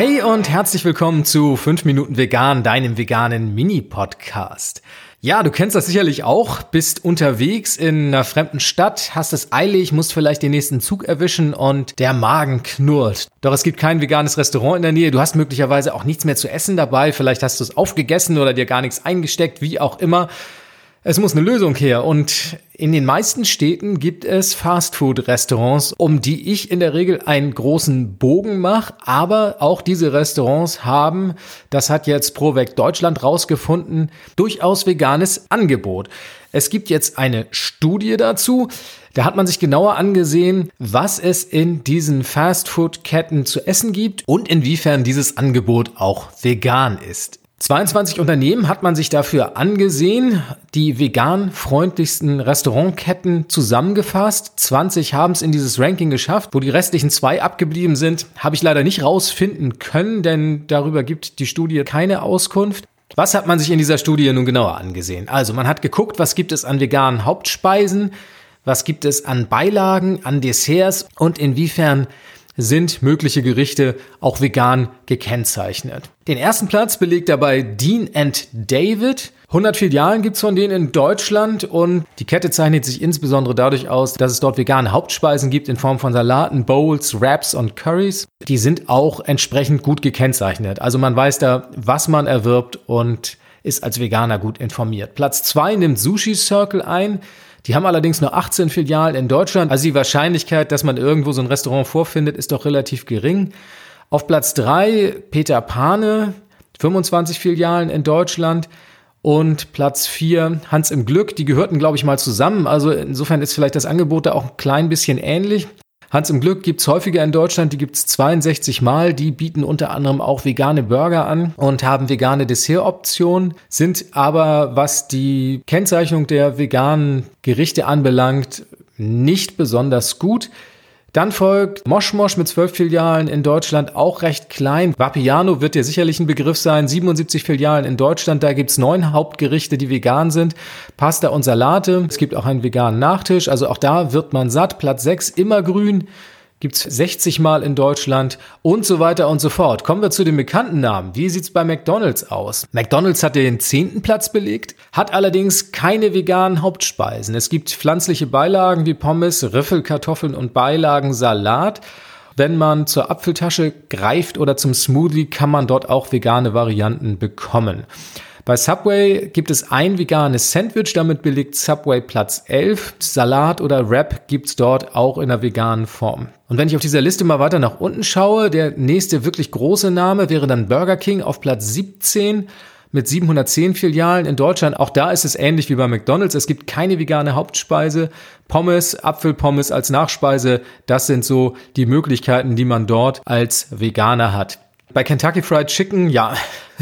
Hey und herzlich willkommen zu 5 Minuten Vegan, deinem veganen Mini-Podcast. Ja, du kennst das sicherlich auch, bist unterwegs in einer fremden Stadt, hast es eilig, musst vielleicht den nächsten Zug erwischen und der Magen knurrt. Doch es gibt kein veganes Restaurant in der Nähe, du hast möglicherweise auch nichts mehr zu essen dabei, vielleicht hast du es aufgegessen oder dir gar nichts eingesteckt, wie auch immer. Es muss eine Lösung her und in den meisten Städten gibt es Fastfood-Restaurants, um die ich in der Regel einen großen Bogen mache, aber auch diese Restaurants haben, das hat jetzt ProVec Deutschland rausgefunden, durchaus veganes Angebot. Es gibt jetzt eine Studie dazu, da hat man sich genauer angesehen, was es in diesen Fastfood-Ketten zu essen gibt und inwiefern dieses Angebot auch vegan ist. 22 Unternehmen hat man sich dafür angesehen, die vegan freundlichsten Restaurantketten zusammengefasst. 20 haben es in dieses Ranking geschafft. Wo die restlichen zwei abgeblieben sind, habe ich leider nicht rausfinden können, denn darüber gibt die Studie keine Auskunft. Was hat man sich in dieser Studie nun genauer angesehen? Also man hat geguckt, was gibt es an veganen Hauptspeisen, was gibt es an Beilagen, an Desserts und inwiefern sind mögliche Gerichte auch vegan gekennzeichnet. Den ersten Platz belegt dabei Dean and David. 100 Filialen gibt's von denen in Deutschland und die Kette zeichnet sich insbesondere dadurch aus, dass es dort vegane Hauptspeisen gibt in Form von Salaten, Bowls, Wraps und Curries. Die sind auch entsprechend gut gekennzeichnet. Also man weiß da, was man erwirbt und ist als Veganer gut informiert. Platz zwei nimmt Sushi Circle ein. Die haben allerdings nur 18 Filialen in Deutschland. Also die Wahrscheinlichkeit, dass man irgendwo so ein Restaurant vorfindet, ist doch relativ gering. Auf Platz 3 Peter Pane, 25 Filialen in Deutschland. Und Platz 4 Hans im Glück. Die gehörten, glaube ich, mal zusammen. Also insofern ist vielleicht das Angebot da auch ein klein bisschen ähnlich. Hans im Glück gibt's häufiger in Deutschland, die gibt's 62 Mal. Die bieten unter anderem auch vegane Burger an und haben vegane Dessertoptionen, sind aber, was die Kennzeichnung der veganen Gerichte anbelangt, nicht besonders gut. Dann folgt Moschmosch mit zwölf Filialen in Deutschland, auch recht klein. Vapiano wird dir sicherlich ein Begriff sein. 77 Filialen in Deutschland, da gibt's neun Hauptgerichte, die vegan sind. Pasta und Salate. Es gibt auch einen veganen Nachtisch, also auch da wird man satt. Platz sechs immer grün gibt's 60 Mal in Deutschland und so weiter und so fort. Kommen wir zu den bekannten Namen. Wie sieht's bei McDonald's aus? McDonald's hat den zehnten Platz belegt, hat allerdings keine veganen Hauptspeisen. Es gibt pflanzliche Beilagen wie Pommes, Riffelkartoffeln und Beilagen Salat. Wenn man zur Apfeltasche greift oder zum Smoothie, kann man dort auch vegane Varianten bekommen. Bei Subway gibt es ein veganes Sandwich, damit belegt Subway Platz 11. Salat oder Wrap gibt's dort auch in der veganen Form. Und wenn ich auf dieser Liste mal weiter nach unten schaue, der nächste wirklich große Name wäre dann Burger King auf Platz 17 mit 710 Filialen in Deutschland. Auch da ist es ähnlich wie bei McDonald's. Es gibt keine vegane Hauptspeise. Pommes, Apfelpommes als Nachspeise, das sind so die Möglichkeiten, die man dort als Veganer hat. Bei Kentucky Fried Chicken, ja,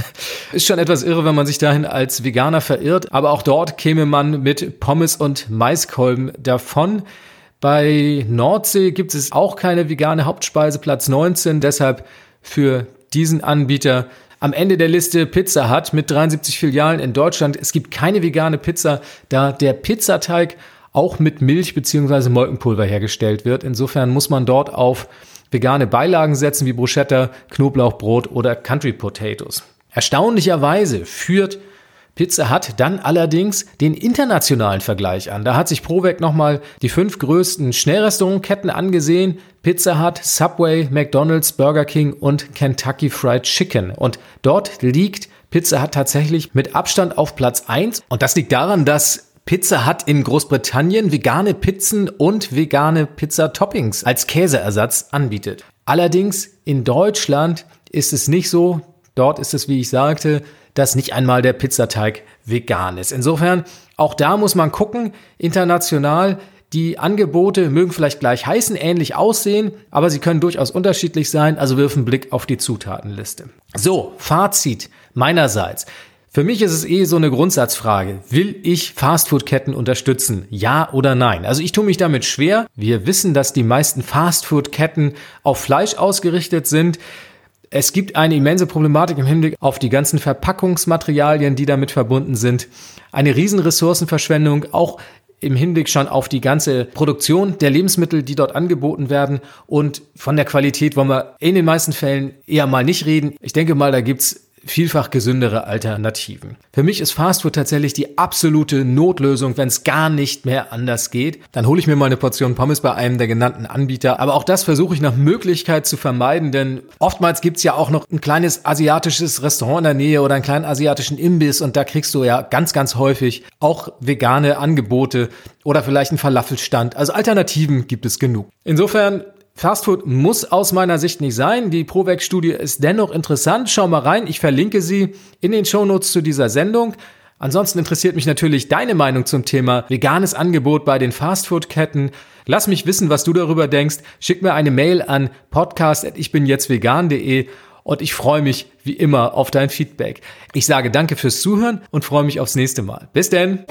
ist schon etwas irre, wenn man sich dahin als Veganer verirrt, aber auch dort käme man mit Pommes und Maiskolben davon. Bei Nordsee gibt es auch keine vegane Hauptspeise, Platz 19, deshalb für diesen Anbieter am Ende der Liste Pizza Hut mit 73 Filialen in Deutschland. Es gibt keine vegane Pizza, da der Pizzateig auch mit Milch bzw. Molkenpulver hergestellt wird. Insofern muss man dort auf vegane Beilagen setzen wie Bruschetta, Knoblauchbrot oder Country Potatoes. Erstaunlicherweise führt Pizza Hut dann allerdings den internationalen Vergleich an. Da hat sich Provec nochmal die fünf größten Schnellrestaurantketten angesehen. Pizza Hut, Subway, McDonald's, Burger King und Kentucky Fried Chicken. Und dort liegt Pizza Hut tatsächlich mit Abstand auf Platz 1. Und das liegt daran, dass Pizza Hut in Großbritannien vegane Pizzen und vegane Pizza-Toppings als Käseersatz anbietet. Allerdings in Deutschland ist es nicht so. Dort ist es, wie ich sagte, dass nicht einmal der Pizzateig vegan ist. Insofern, auch da muss man gucken, international, die Angebote mögen vielleicht gleich heißen, ähnlich aussehen, aber sie können durchaus unterschiedlich sein, also wirf einen Blick auf die Zutatenliste. So, Fazit meinerseits. Für mich ist es eh so eine Grundsatzfrage. Will ich Fastfood-Ketten unterstützen? Ja oder nein? Also ich tue mich damit schwer. Wir wissen, dass die meisten Fastfood-Ketten auf Fleisch ausgerichtet sind. Es gibt eine immense Problematik im Hinblick auf die ganzen Verpackungsmaterialien, die damit verbunden sind. Eine Riesenressourcenverschwendung, auch im Hinblick schon auf die ganze Produktion der Lebensmittel, die dort angeboten werden. Und von der Qualität wollen wir in den meisten Fällen eher mal nicht reden. Ich denke mal, da gibt's vielfach gesündere Alternativen. Für mich ist Fastfood tatsächlich die absolute Notlösung, wenn es gar nicht mehr anders geht. Dann hole ich mir mal eine Portion Pommes bei einem der genannten Anbieter. Aber auch das versuche ich nach Möglichkeit zu vermeiden, denn oftmals gibt's ja auch noch ein kleines asiatisches Restaurant in der Nähe oder einen kleinen asiatischen Imbiss und da kriegst du ja ganz, ganz häufig auch vegane Angebote oder vielleicht einen Falafelstand. Also Alternativen gibt es genug. Insofern Fastfood muss aus meiner Sicht nicht sein. Die Provex-Studie ist dennoch interessant. Schau mal rein. Ich verlinke sie in den Shownotes zu dieser Sendung. Ansonsten interessiert mich natürlich deine Meinung zum Thema veganes Angebot bei den Fastfood-Ketten. Lass mich wissen, was du darüber denkst. Schick mir eine Mail an podcast.ichbinjetztvegan.de und ich freue mich wie immer auf dein Feedback. Ich sage danke fürs Zuhören und freue mich aufs nächste Mal. Bis denn!